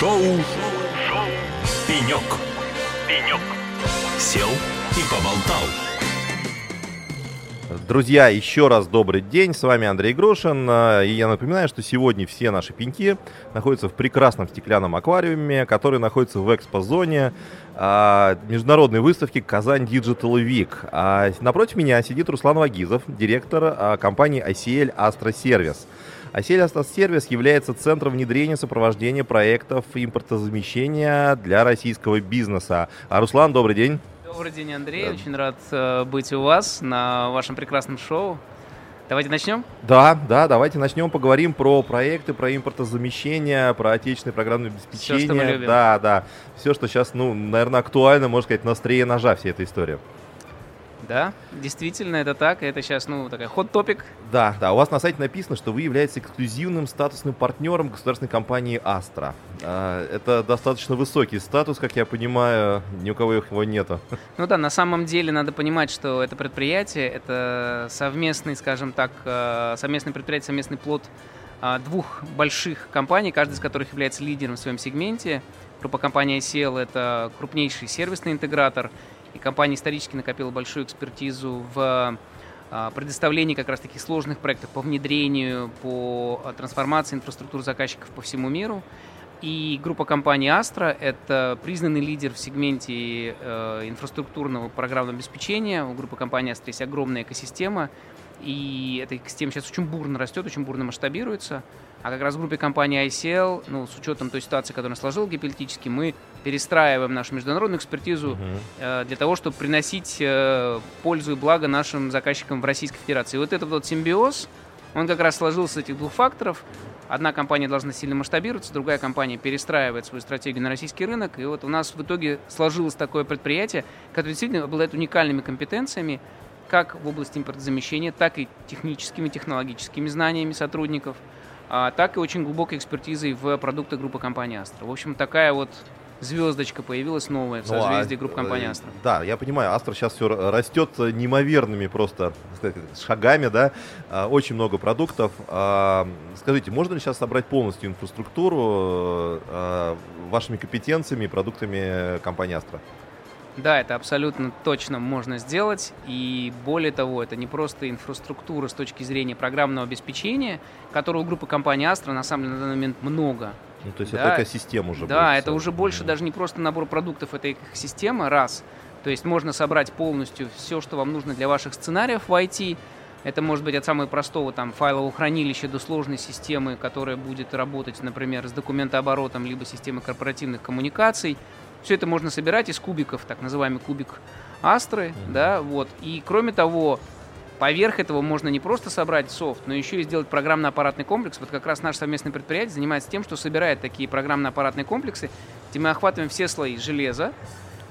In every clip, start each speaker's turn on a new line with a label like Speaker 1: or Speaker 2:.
Speaker 1: Шоу, Шоу. «Пенек». «Пенек». Сел и поболтал.
Speaker 2: Друзья, еще раз добрый день, с вами Андрей Грошин, и я напоминаю, что сегодня все наши пеньки находятся в прекрасном стеклянном аквариуме, который находится в экспозоне а, международной выставки «Казань Digital Week». А напротив меня сидит Руслан Вагизов, директор а, компании ICL Astra Service. Astra Service является центром внедрения сопровождения проектов импортозамещения для российского бизнеса. А Руслан, добрый день.
Speaker 3: Добрый день, Андрей. Да. Очень рад э, быть у вас на вашем прекрасном шоу. Давайте начнем?
Speaker 2: Да, да, давайте начнем, поговорим про проекты, про импортозамещение, про отечественное программное обеспечение. Все, что мы любим. Да, да. Все, что сейчас, ну, наверное, актуально, можно сказать, на острие ножа вся эта история.
Speaker 3: Да, действительно, это так. Это сейчас, ну, такая ход-топик.
Speaker 2: Да, да. У вас на сайте написано, что вы являетесь эксклюзивным статусным партнером государственной компании Astra. А, это достаточно высокий статус, как я понимаю, ни у кого его нету.
Speaker 3: Ну да, на самом деле надо понимать, что это предприятие, это совместный, скажем так, э, совместный предприятие, совместный плод а, двух больших компаний, каждая из которых является лидером в своем сегменте. Группа компании ICL – это крупнейший сервисный интегратор – и компания исторически накопила большую экспертизу в а, предоставлении как раз таких сложных проектов по внедрению, по а, трансформации инфраструктуры заказчиков по всему миру. И группа компаний Astra – это признанный лидер в сегменте э, инфраструктурного программного обеспечения. У группы компании Astra есть огромная экосистема, и эта экосистема сейчас очень бурно растет, очень бурно масштабируется. А как раз в группе компании ICL, ну, с учетом той ситуации, которая сложилась геополитически, мы перестраиваем нашу международную экспертизу э, для того, чтобы приносить э, пользу и благо нашим заказчикам в Российской Федерации. И вот этот вот симбиоз, он как раз сложился из этих двух факторов. Одна компания должна сильно масштабироваться, другая компания перестраивает свою стратегию на российский рынок. И вот у нас в итоге сложилось такое предприятие, которое действительно обладает уникальными компетенциями, как в области импортозамещения, так и техническими, технологическими знаниями сотрудников, а, так и очень глубокой экспертизой в продуктах группы компании Astra. В общем, такая вот звездочка появилась новая в ну, созвездии ну, а, группы компании Astra.
Speaker 2: Да, я понимаю, Astra сейчас все растет неимоверными просто сказать, шагами, да, а, очень много продуктов. А, скажите, можно ли сейчас собрать полностью инфраструктуру вашими компетенциями и продуктами компании Astra?
Speaker 3: Да, это абсолютно точно можно сделать. И более того, это не просто инфраструктура с точки зрения программного обеспечения, которого у группы компании Astra на самом деле на данный момент много.
Speaker 2: Ну, то есть да. это экосистема уже.
Speaker 3: Да, будет, это уже больше даже не просто набор продуктов, это экосистема, раз. То есть можно собрать полностью все, что вам нужно для ваших сценариев в IT. Это может быть от самого простого там, файлового хранилища до сложной системы, которая будет работать, например, с документооборотом, либо системой корпоративных коммуникаций. Все это можно собирать из кубиков, так называемый кубик Астры, mm-hmm. да, вот. И кроме того, поверх этого можно не просто собрать софт, но еще и сделать программно-аппаратный комплекс. Вот как раз наше совместное предприятие занимается тем, что собирает такие программно-аппаратные комплексы, где мы охватываем все слои железа,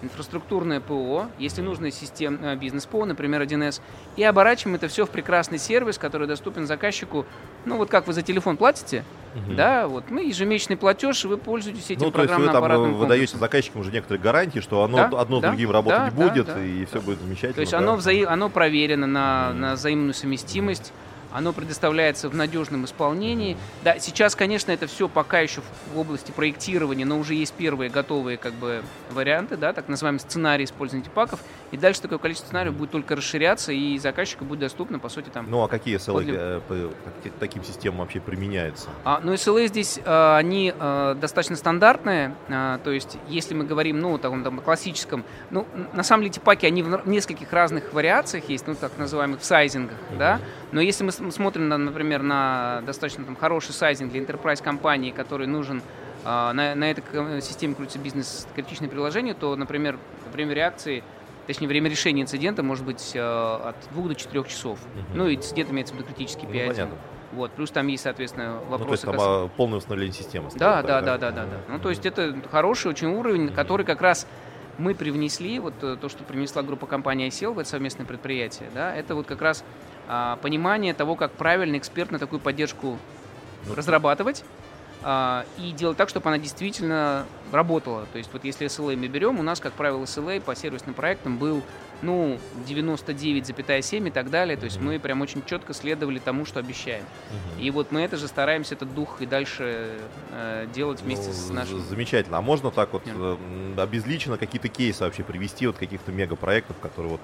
Speaker 3: инфраструктурное ПО, если нужно систем, э, бизнес-ПО, например, 1С, и оборачиваем это все в прекрасный сервис, который доступен заказчику, ну вот как вы за телефон платите, угу. да, вот мы ежемесячный платеж, и вы пользуетесь этим ну,
Speaker 2: то есть вы там даете заказчикам уже некоторые гарантии, что оно да, одно да, другим работать да, будет, да, да, и все будет замечательно.
Speaker 3: То есть да? оно, взаим, оно проверено на, угу. на взаимную совместимость, оно предоставляется в надежном исполнении. Да, сейчас, конечно, это все пока еще в области проектирования, но уже есть первые готовые как бы варианты, да, так называемый сценарий использования паков. И дальше такое количество сценариев будет только расширяться, и заказчику будет доступно, по сути, там...
Speaker 2: Ну, а какие SLA. Э, по таким системам вообще применяются?
Speaker 3: А, ну, SLA здесь, а, они а, достаточно стандартные, а, то есть, если мы говорим, ну, таком там классическом, ну, на самом деле, эти паки, они в нескольких разных вариациях есть, ну, так называемых в сайзингах, mm-hmm. да, но если мы смотрим, на, например, на достаточно там, хороший сайзинг для enterprise компании, который нужен на, на этой системе крутится бизнес критичное приложение, то, например, время реакции точнее, время решения инцидента может быть э, от 2 до 4 часов. Угу. Ну, и инцидент имеется в виду критический 5. Ну, понятно. Вот, плюс там есть, соответственно, вопросы. Ну, то есть
Speaker 2: там касательно... полное установление системы.
Speaker 3: Да, да, да, да, да, да. Ну, то есть это хороший очень уровень, который как раз мы привнесли, вот э, то, что принесла группа компании ICL в это совместное предприятие, да, это вот как раз а, понимание того, как правильно экспертно такую поддержку ну, разрабатывать, а, и делать так, чтобы она действительно работала. То есть вот если SLA мы берем, у нас, как правило, SLA по сервисным проектам был ну, 99,7 и так далее. То есть мы прям очень четко следовали тому, что обещаем. И вот мы это же стараемся, этот дух и дальше э, делать вместе
Speaker 2: Ну,
Speaker 3: с нашим...
Speaker 2: Замечательно. А можно так вот
Speaker 3: Нет.
Speaker 2: э, обезлично какие-то кейсы вообще привести, вот каких-то мегапроектов, которые вот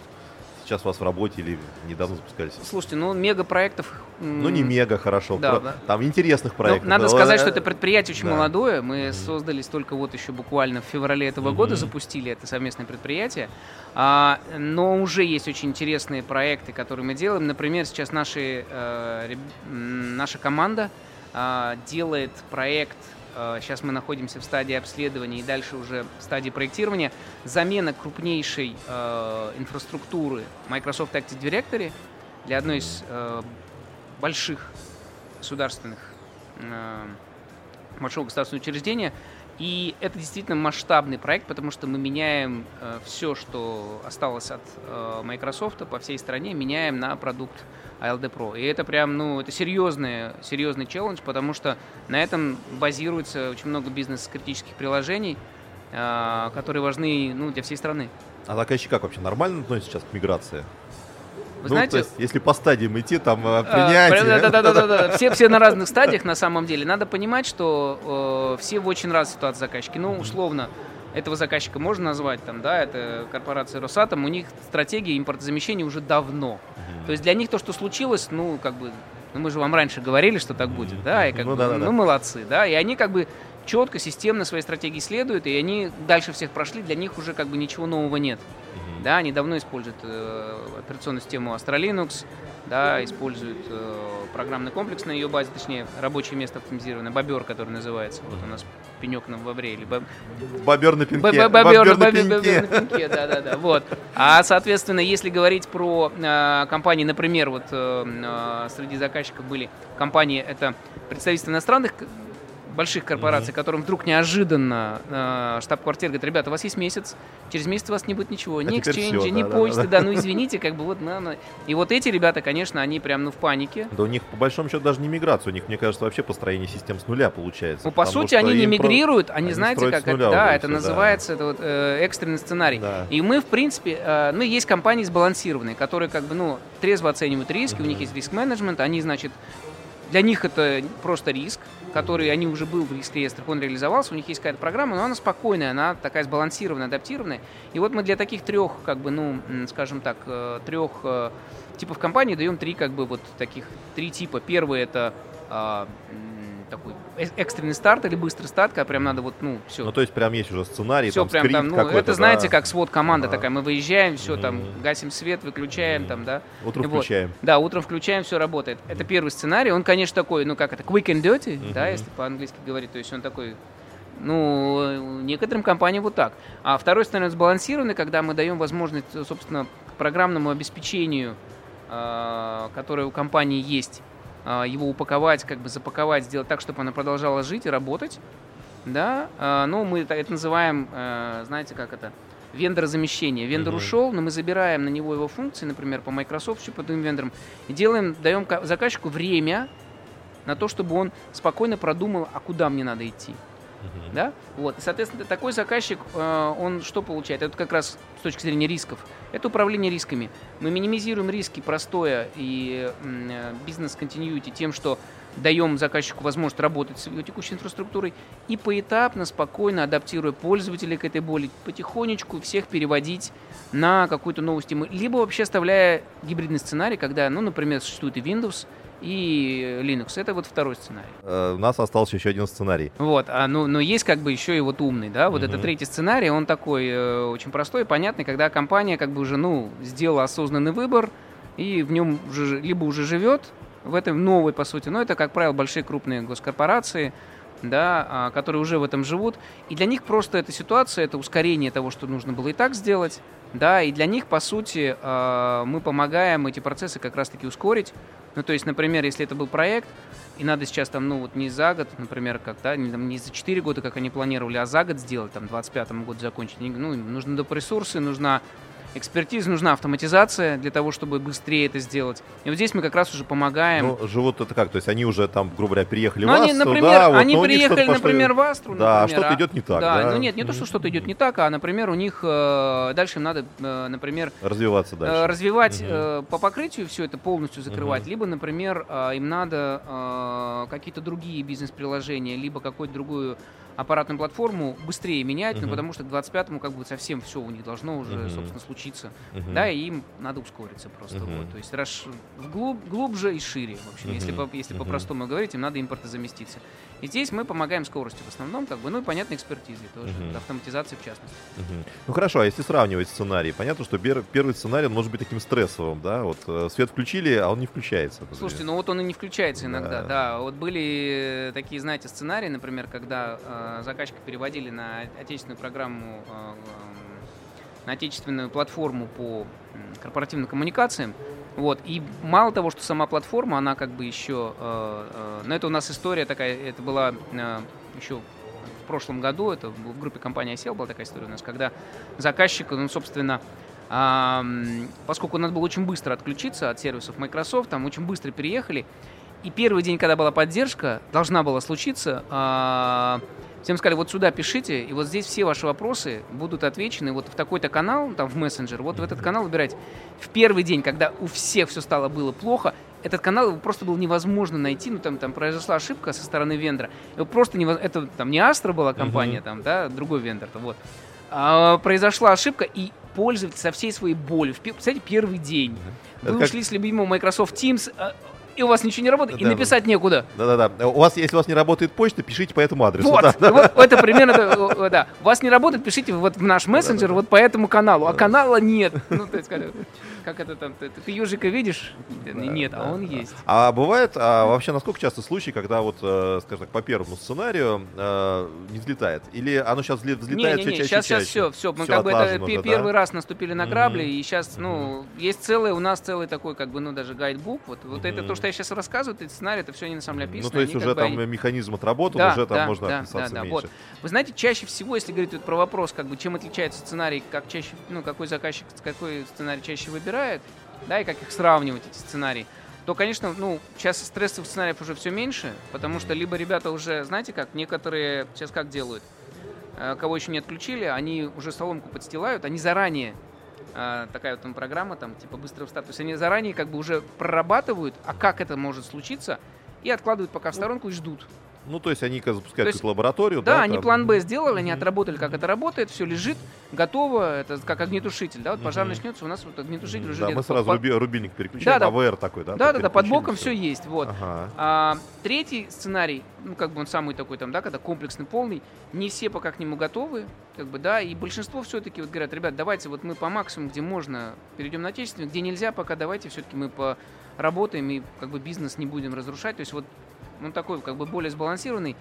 Speaker 2: сейчас у вас в работе или недавно запускались?
Speaker 3: Слушайте, ну мегапроектов...
Speaker 2: Ну, не мега хорошо.
Speaker 3: да,
Speaker 2: про-
Speaker 3: да.
Speaker 2: Там интересных
Speaker 3: Ну,
Speaker 2: проектов.
Speaker 3: надо
Speaker 2: Да,
Speaker 3: сказать,
Speaker 2: э,
Speaker 3: что это предприятие очень
Speaker 2: да.
Speaker 3: молодое. Мы
Speaker 2: Мгм.
Speaker 3: создались только вот еще буквально в феврале этого года,
Speaker 2: Мгм.
Speaker 3: запустили это совместное предприятие. А, но уже есть очень интересные проекты, которые мы делаем. Например, сейчас наши, э, наша команда а, делает проект. Э, сейчас мы находимся в стадии обследования и дальше уже в стадии проектирования. Замена крупнейшей э, инфраструктуры Microsoft Active Directory для одной из э, больших государственных большого государственного учреждения. И это действительно масштабный проект, потому что мы меняем все, что осталось от э, Microsoft по всей стране, меняем на продукт ALD Pro. И это прям, ну, это серьезный, серьезный челлендж, потому что на этом базируется очень много бизнес-критических приложений, э, которые важны ну, для всей страны.
Speaker 2: А заказчики как вообще нормально относятся сейчас к миграции?
Speaker 3: Вы
Speaker 2: Ну,
Speaker 3: знаете,
Speaker 2: то есть, если по стадиям идти, там э,
Speaker 3: А,
Speaker 2: принятие.
Speaker 3: Да, да, да, да, да. Все, все на разных стадиях на самом деле. Надо понимать, что э, все в очень разной ситуации заказчики. Ну, условно, этого заказчика можно назвать, там, да, это корпорация Росатом, у них стратегия импортозамещения уже давно. То есть для них то, что случилось, ну, как бы, ну, мы же вам раньше говорили, что так будет, да, и как
Speaker 2: Ну
Speaker 3: бы,
Speaker 2: да, да, да.
Speaker 3: ну, молодцы, да, и они как бы четко, системно своей стратегии следуют, и они дальше всех прошли, для них уже как бы ничего нового нет. Да, они давно используют э, операционную систему Astra Linux, да, используют э, программный комплекс на ее базе, точнее, рабочее место оптимизированное, бобер, который называется. Вот у нас пенек на бобре, или боб-
Speaker 2: Бобер на пеньке.
Speaker 3: Бобер,
Speaker 2: Бобер на
Speaker 3: бобер,
Speaker 2: пеньке.
Speaker 3: бобер на пеньке, да, да, да. Вот. А, соответственно, если говорить про э, компании, например, вот э, э, среди заказчиков были компании, это представительства иностранных больших корпораций, которым вдруг неожиданно э, штаб-квартира говорит, ребята, у вас есть месяц, через месяц у вас не будет ничего, ни
Speaker 2: А теперь
Speaker 3: эксченджа, ни
Speaker 2: да,
Speaker 3: почты,
Speaker 2: да.
Speaker 3: да, ну извините, как бы вот, на, на. И вот эти ребята, конечно, они прям, ну, в панике.
Speaker 2: Да у них по большому счету даже не миграция, у них, мне кажется, вообще построение систем с нуля получается.
Speaker 3: Ну, по сути, они не мигрируют, они,
Speaker 2: они
Speaker 3: знаете, как это, да,
Speaker 2: уже
Speaker 3: это
Speaker 2: всё, да.
Speaker 3: называется, это вот э, экстренный сценарий.
Speaker 2: Да.
Speaker 3: И мы, в принципе, э, ну, есть компании сбалансированные, которые как бы, ну, трезво оценивают риски, у них есть риск-менеджмент, они, значит, для них это просто риск, который они уже был в риск-реестрах, он реализовался, у них есть какая-то программа, но она спокойная, она такая сбалансированная, адаптированная. И вот мы для таких трех, как бы, ну, скажем так, э, трех э, типов компаний даем три, как бы, вот таких, три типа. Первый это а, такой экстренный старт или быстрый старт, когда прям надо вот, ну, все,
Speaker 2: Ну, то есть прям есть уже сценарий,
Speaker 3: все
Speaker 2: там
Speaker 3: прям там, ну, это знаете,
Speaker 2: да.
Speaker 3: как свод команда
Speaker 2: Ага.
Speaker 3: такая, мы выезжаем, все там,
Speaker 2: Мгм.
Speaker 3: гасим свет, выключаем там, да.
Speaker 2: Утром
Speaker 3: Вот.
Speaker 2: включаем.
Speaker 3: Да, утром включаем, все работает. Это первый сценарий, он, конечно, такой, ну, как это, quick and dirty, да,
Speaker 2: Мгм.
Speaker 3: если по-английски говорить, то есть он такой, ну, э, некоторым компаниям вот так. А второй сценарий сбалансированный, когда мы даем возможность, э, собственно, программному обеспечению, а, которое у компании есть, а, его упаковать, как бы запаковать, сделать так, чтобы оно продолжало жить и работать, да, А, ну, мы это, называем, э, знаете, как это, вендорозамещение. Вендор
Speaker 2: Мгм.
Speaker 3: ушел, но мы забираем на него его функции, например, по Microsoft, по другим вендорам, и делаем, даем ка- заказчику время на то, чтобы он спокойно продумал, а куда мне надо идти.
Speaker 2: Мгм.
Speaker 3: Да? Вот. И, соответственно, такой заказчик, э, он что получает? Это как раз с точки зрения рисков. Это управление рисками. Мы минимизируем риски простоя и э, бизнес-континьюити тем, что даем заказчику возможность работать с его текущей инфраструктурой и поэтапно, спокойно адаптируя пользователей к этой боли, потихонечку всех переводить на какую-то новую систему. Либо вообще оставляя гибридный сценарий, когда, ну, например, существует и Windows, и Linux. Это вот второй сценарий.
Speaker 2: Э, У нас остался еще один сценарий.
Speaker 3: Вот, а, ну, но есть как бы еще и вот умный, да, вот
Speaker 2: Мгм.
Speaker 3: это третий сценарий, он такой э, очень простой, понятный, когда компания как бы уже, ну, сделала осознанный выбор и в нем уже, либо уже живет в этом новой, по сути, но это, как правило, большие крупные госкорпорации, да, а, которые уже в этом живут, и для них просто эта ситуация, это ускорение того, что нужно было и так сделать, да, и для них, по сути, а, мы помогаем эти процессы как раз-таки ускорить, ну, то есть, например, если это был проект, и надо сейчас там, ну, вот не за год, например, как, да, не, не за 4 года, как они планировали, а за год сделать, там, 25 году закончить. Ну, нужны доп. ресурсы, нужна экспертиза, нужна автоматизация для того, чтобы быстрее это сделать. И вот здесь мы как раз уже помогаем.
Speaker 2: Ну, живут это как? То есть они уже там, грубо говоря, приехали
Speaker 3: ну,
Speaker 2: в
Speaker 3: они,
Speaker 2: Астру,
Speaker 3: например,
Speaker 2: да, вот,
Speaker 3: они
Speaker 2: но у них
Speaker 3: приехали,
Speaker 2: пошло-
Speaker 3: например, в Астру,
Speaker 2: Да,
Speaker 3: например,
Speaker 2: что-то
Speaker 3: а-
Speaker 2: идет не так,
Speaker 3: да,
Speaker 2: да?
Speaker 3: ну нет, не то, что что-то идет не так, а, например, у них э, дальше им надо, э, например,
Speaker 2: Развиваться
Speaker 3: э,
Speaker 2: дальше.
Speaker 3: развивать
Speaker 2: Мгм.
Speaker 3: э, по покрытию все это полностью закрывать,
Speaker 2: Мгм.
Speaker 3: либо, например, э, им надо э, какие-то другие бизнес-приложения, либо какую-то другую аппаратную платформу быстрее менять, ну
Speaker 2: Мгм.
Speaker 3: потому что к 25-му как бы совсем все у них должно уже,
Speaker 2: Мгм.
Speaker 3: собственно, случиться.
Speaker 2: Мгм.
Speaker 3: Да, и им надо ускориться просто.
Speaker 2: Мгм.
Speaker 3: Вот. То есть раз вглубь, глубже и шире, в общем, если,
Speaker 2: Мгм.
Speaker 3: по, если
Speaker 2: Мгм.
Speaker 3: по-простому говорить, им надо импортозаместиться. И здесь мы помогаем скорости в основном, как бы, ну и, понятно, экспертизе тоже,
Speaker 2: Мгм.
Speaker 3: автоматизации в частности.
Speaker 2: Мгм. Ну хорошо, а если сравнивать сценарии, понятно, что бер- первый сценарий он может быть таким стрессовым, да, вот э, свет включили, а он не включается.
Speaker 3: Слушайте, ну вот он и не включается иногда,
Speaker 2: Да.
Speaker 3: да. Вот были такие, знаете, сценарии, например, когда э, заказчика переводили на отечественную программу, э, э, на отечественную платформу по корпоративным коммуникациям. Вот. И мало того, что сама платформа, она как бы еще... э, э, но это у нас история такая, это была э, еще в прошлом году, это в группе компании ICL была такая история у нас, когда заказчик, ну, собственно, поскольку надо было очень быстро отключиться от сервисов Microsoft, там очень быстро переехали, и первый день, когда была поддержка, должна была случиться, а, всем сказали, вот сюда пишите, и вот здесь все ваши вопросы будут отвечены вот в такой-то канал, там в мессенджер, вот в этот канал выбирать. В первый день, когда у всех все стало было плохо, этот канал его просто было невозможно найти, ну там, там произошла ошибка со стороны вендора. Его просто невозможно, это там не Астра была компания,
Speaker 2: Мгм.
Speaker 3: там, да, другой вендор, вот. А, произошла ошибка, и пользователь со всей своей болью, в, представляете, первый день,
Speaker 2: Это
Speaker 3: вы
Speaker 2: как-
Speaker 3: ушли с любимого Microsoft Teams, а, и у вас ничего не работает, и
Speaker 2: Да,
Speaker 3: написать некуда.
Speaker 2: Да-да-да. У вас, если у вас не работает почта, пишите по этому адресу.
Speaker 3: Вот,
Speaker 2: да, да.
Speaker 3: вот это примерно, да. У вас не работает, пишите вот в наш мессенджер вот по этому каналу, а канала нет. Ну, то есть, как, это там, ты, ты ежика видишь? Нет, а он есть.
Speaker 2: А бывает, а вообще, насколько часто случаи, когда вот, э, скажем так, по первому сценарию э, не взлетает? Или оно сейчас взлетает
Speaker 3: Не-не-не,
Speaker 2: все чаще
Speaker 3: сейчас,
Speaker 2: и
Speaker 3: сейчас
Speaker 2: чаще?
Speaker 3: все, все. Мы
Speaker 2: Всё
Speaker 3: как бы это
Speaker 2: уже, да?
Speaker 3: первый раз наступили на грабли,
Speaker 2: Мгм.
Speaker 3: и сейчас, ну, есть целый, у нас целый такой, как бы, ну, даже гайдбук. Вот, вот это
Speaker 2: Мгм.
Speaker 3: то, что я сейчас рассказываю, эти сценарии, это все они на самом деле
Speaker 2: Ну,
Speaker 3: описаны.
Speaker 2: то есть уже
Speaker 3: бы,
Speaker 2: там
Speaker 3: они-
Speaker 2: механизм отработан,
Speaker 3: Да,
Speaker 2: уже там
Speaker 3: да,
Speaker 2: можно
Speaker 3: да,
Speaker 2: отписаться
Speaker 3: да, да,
Speaker 2: меньше.
Speaker 3: вот. Вы знаете, чаще всего, если говорить вот про вопрос, как бы, чем отличается сценарий, как чаще, ну, какой заказчик, какой сценарий чаще выбирает, да, и как их сравнивать, эти сценарии, то, конечно, ну, сейчас стрессовых сценариев уже все меньше, потому что либо ребята уже, знаете как, некоторые сейчас как делают, Э, кого еще не отключили, они уже соломку подстилают, они заранее э, такая вот там программа, там, типа быстрого старта. То есть они заранее как бы уже прорабатывают, а как это может случиться, и откладывают пока в сторонку и ждут.
Speaker 2: Ну, то есть они как запускают
Speaker 3: То есть-
Speaker 2: лабораторию,
Speaker 3: Да,
Speaker 2: да?
Speaker 3: они
Speaker 2: там?
Speaker 3: план Б сделали, они отработали, как это работает, все лежит, готово, это как огнетушитель, да, вот пожар
Speaker 2: Мгм.
Speaker 3: начнется, у нас вот огнетушитель
Speaker 2: Мгм,
Speaker 3: уже
Speaker 2: Да, мы сразу
Speaker 3: под-
Speaker 2: руби- рубильник переключаем,
Speaker 3: Да, да.
Speaker 2: АВР такой, да?
Speaker 3: Да, да, да, под боком все есть, вот.
Speaker 2: Ага.
Speaker 3: А, третий сценарий, ну, как бы он самый такой там, да, когда комплексный, полный, не все пока к нему готовы, как бы, да, и большинство все-таки вот говорят, ребят, давайте вот мы по максимуму, где можно, перейдем на отечественный, где нельзя, пока давайте все-таки мы поработаем и как бы бизнес не будем разрушать, то есть вот он такой как бы более сбалансированный,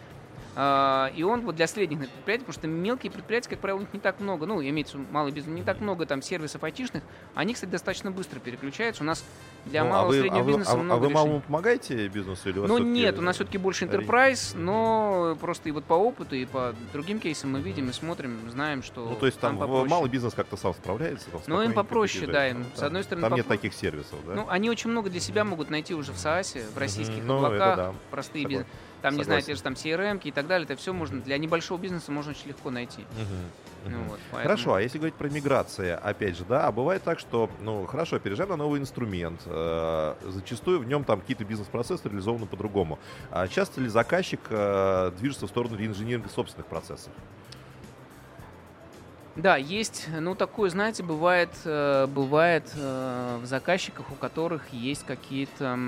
Speaker 3: и он вот для средних предприятий, потому что мелкие предприятия, как правило, у них не так много, ну, имеется в виду малый бизнес, не так много там сервисов айтишных, они, кстати, достаточно быстро переключаются. У нас для
Speaker 2: Ну, а
Speaker 3: малого и среднего
Speaker 2: а
Speaker 3: бизнеса
Speaker 2: а-
Speaker 3: много
Speaker 2: А вы
Speaker 3: решений.
Speaker 2: малому помогаете бизнесу или у вас
Speaker 3: Ну нет, у нас все-таки больше enterprise, но просто и вот по опыту, и по другим кейсам мы видим и смотрим, знаем, что
Speaker 2: Ну, то есть там,
Speaker 3: попроще.
Speaker 2: малый бизнес как-то сам справляется? там
Speaker 3: Ну, им попроще, да, им,
Speaker 2: Ну,
Speaker 3: с одной стороны,
Speaker 2: Там нет
Speaker 3: попро-
Speaker 2: таких сервисов, да?
Speaker 3: Ну, они очень много для себя могут найти уже в SaaS, в российских
Speaker 2: ну,
Speaker 3: облаках,
Speaker 2: да.
Speaker 3: простые бизнесы. Там, не знаю,
Speaker 2: Согласен.
Speaker 3: те же там CRM и так далее, это все можно, для небольшого бизнеса можно очень легко найти.
Speaker 2: Мгм,
Speaker 3: Ну, вот, поэтому-
Speaker 2: Хорошо, а если говорить про миграции, опять же, да, а бывает так, что, ну, хорошо, переезжаем на новый инструмент, э, зачастую в нем там какие-то бизнес-процессы реализованы по-другому. А часто ли заказчик э, движется в сторону реинжиниринга собственных процессов?
Speaker 3: Да, есть, ну такое, знаете, бывает, э, бывает э, в заказчиках, у которых есть какие-то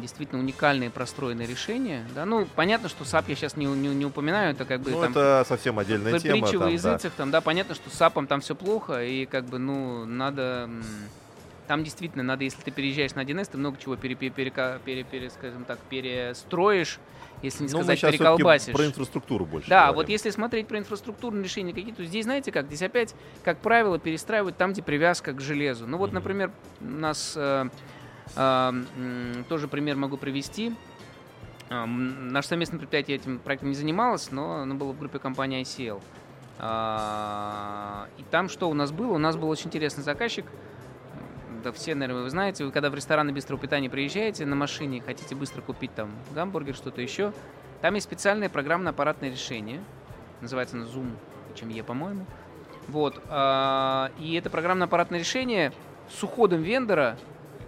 Speaker 3: действительно уникальные простроенные решения. Да, ну понятно, что SAP я сейчас не, не, не упоминаю, это как бы
Speaker 2: Ну,
Speaker 3: там
Speaker 2: это совсем отдельная тема.
Speaker 3: притча
Speaker 2: там, да.
Speaker 3: языцах, там, да, понятно, что с САПом там все плохо, и как бы, ну, надо... Там действительно надо, если ты переезжаешь на 1С, ты много чего пере, пере- перека- пере- пере- скажем так, перестроишь, если не
Speaker 2: Ну,
Speaker 3: сказать переколбасишь.
Speaker 2: про инфраструктуру больше
Speaker 3: Да,
Speaker 2: говорим.
Speaker 3: вот если смотреть про инфраструктурные решения какие-то, то здесь, знаете как, здесь опять, как правило, перестраивают там, где привязка к железу. Ну вот,
Speaker 2: Мгм.
Speaker 3: например, у нас э, э, тоже пример могу привести. Э, Наше совместное предприятие этим проектом не занималось, но оно было в группе компании ICL. А, И там что у нас было? У нас был очень интересный заказчик. Да все, наверное, вы знаете, вы когда в рестораны быстрого питания приезжаете на машине, хотите быстро купить там гамбургер, что-то еще, там есть специальное программно-аппаратное решение, называется оно Zoom, чем я, по-моему. Вот. а, И это программно-аппаратное решение с уходом вендора,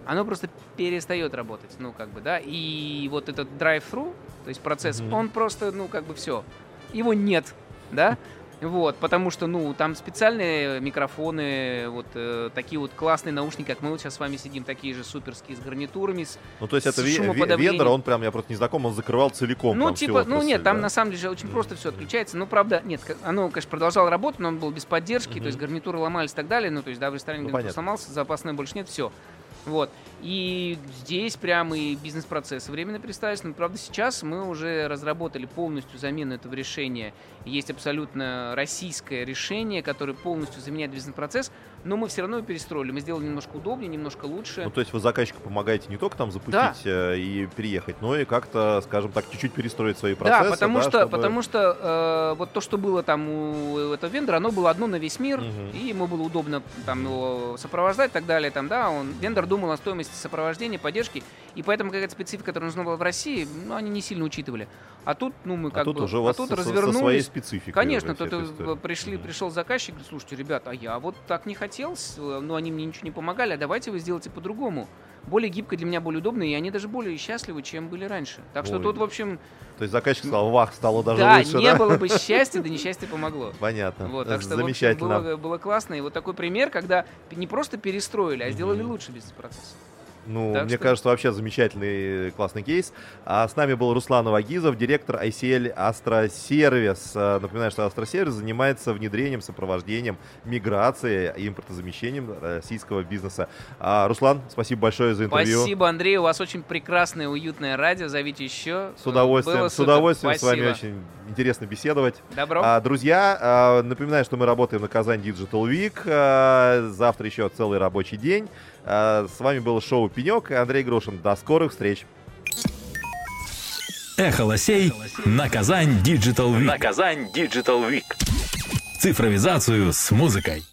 Speaker 3: оно просто перестает работать, ну, как бы, да, и вот этот drive-thru, то есть процесс,
Speaker 2: Мгм.
Speaker 3: он просто, ну, как бы все, его нет, да, вот, потому что, ну, там специальные микрофоны, вот э, такие вот классные наушники, как мы вот сейчас с вами сидим, такие же суперские, с гарнитурами, с
Speaker 2: Ну, то есть это
Speaker 3: С
Speaker 2: ве- ве-
Speaker 3: шумоподавлением.
Speaker 2: вендор, он прям, я просто не знаком, он закрывал целиком.
Speaker 3: Ну, типа, ну нет, там
Speaker 2: да.
Speaker 3: на самом деле же очень просто все отключается. Ну, правда, нет, оно, конечно, продолжало работать, но он был без поддержки, то есть гарнитуры ломались и так далее. Ну, то есть, да, в ресторане
Speaker 2: Ну,
Speaker 3: сломался, запасной больше нет, все. Вот. И здесь прямо и бизнес-процессы временно перестались. Но, правда, сейчас мы уже разработали полностью замену этого решения. Есть абсолютно российское решение, которое полностью заменяет бизнес-процесс, но мы все равно его перестроили. Мы сделали немножко удобнее, немножко лучше.
Speaker 2: Ну, то есть вы заказчику помогаете не только там запустить э, и переехать, но и как-то, скажем так, чуть-чуть перестроить свои процессы.
Speaker 3: Да, потому что,
Speaker 2: чтобы-
Speaker 3: потому что э, вот то, что было там у этого вендора, оно было одно на весь мир,
Speaker 2: Мгм.
Speaker 3: и ему было удобно там его сопровождать и так далее. Там, да, он, вендор думал о стоимости сопровождения, поддержки, и поэтому какая-то специфика, которая нужна была в России, ну, они не сильно учитывали. А тут, ну, мы
Speaker 2: А
Speaker 3: как
Speaker 2: тут
Speaker 3: бы,
Speaker 2: уже у
Speaker 3: а
Speaker 2: вас
Speaker 3: тут
Speaker 2: со- со, со
Speaker 3: развернулись.
Speaker 2: своей спецификой.
Speaker 3: Конечно,
Speaker 2: уже
Speaker 3: тут пришли, пришел заказчик, говорит, слушайте, ребята, а я вот так не хотел, но они мне ничего не помогали, а давайте вы сделайте по-другому. Более гибко для меня, более удобно, и они даже более счастливы, чем были раньше. Так что
Speaker 2: Ой.
Speaker 3: тут, в общем,
Speaker 2: То есть заказчик сказал, вах, стало даже
Speaker 3: да,
Speaker 2: лучше,
Speaker 3: не
Speaker 2: да?
Speaker 3: было бы счастья, да несчастье помогло.
Speaker 2: Понятно.
Speaker 3: Вот, так что, в общем,
Speaker 2: Замечательно.
Speaker 3: было, было классно. И вот такой пример, когда не просто перестроили, а сделали
Speaker 2: Мгм.
Speaker 3: лучше бизнес-процесс.
Speaker 2: Ну,
Speaker 3: Так
Speaker 2: мне
Speaker 3: что-
Speaker 2: кажется, вообще замечательный, классный кейс. А с нами был Руслан Авагизов, директор ICL Астросервис. А, Напоминаю, что Астросервис занимается внедрением, сопровождением, миграцией и импортозамещением российского бизнеса. А, Руслан, спасибо большое за интервью.
Speaker 3: Спасибо, Андрей. У вас очень прекрасное, уютное радио. Зовите еще.
Speaker 2: С удовольствием,
Speaker 3: Было
Speaker 2: с удовольствием с вами
Speaker 3: Спасибо.
Speaker 2: очень интересно беседовать.
Speaker 3: Добро.
Speaker 2: А, друзья, а, напоминаю, что мы работаем на Казань Digital Week. А, завтра еще целый рабочий день. А, с вами было шоу Пенек. Андрей Грушин. До скорых встреч.
Speaker 1: Эхо лосей на Казань Digital Week. На Казань Digital Week. Цифровизацию с музыкой.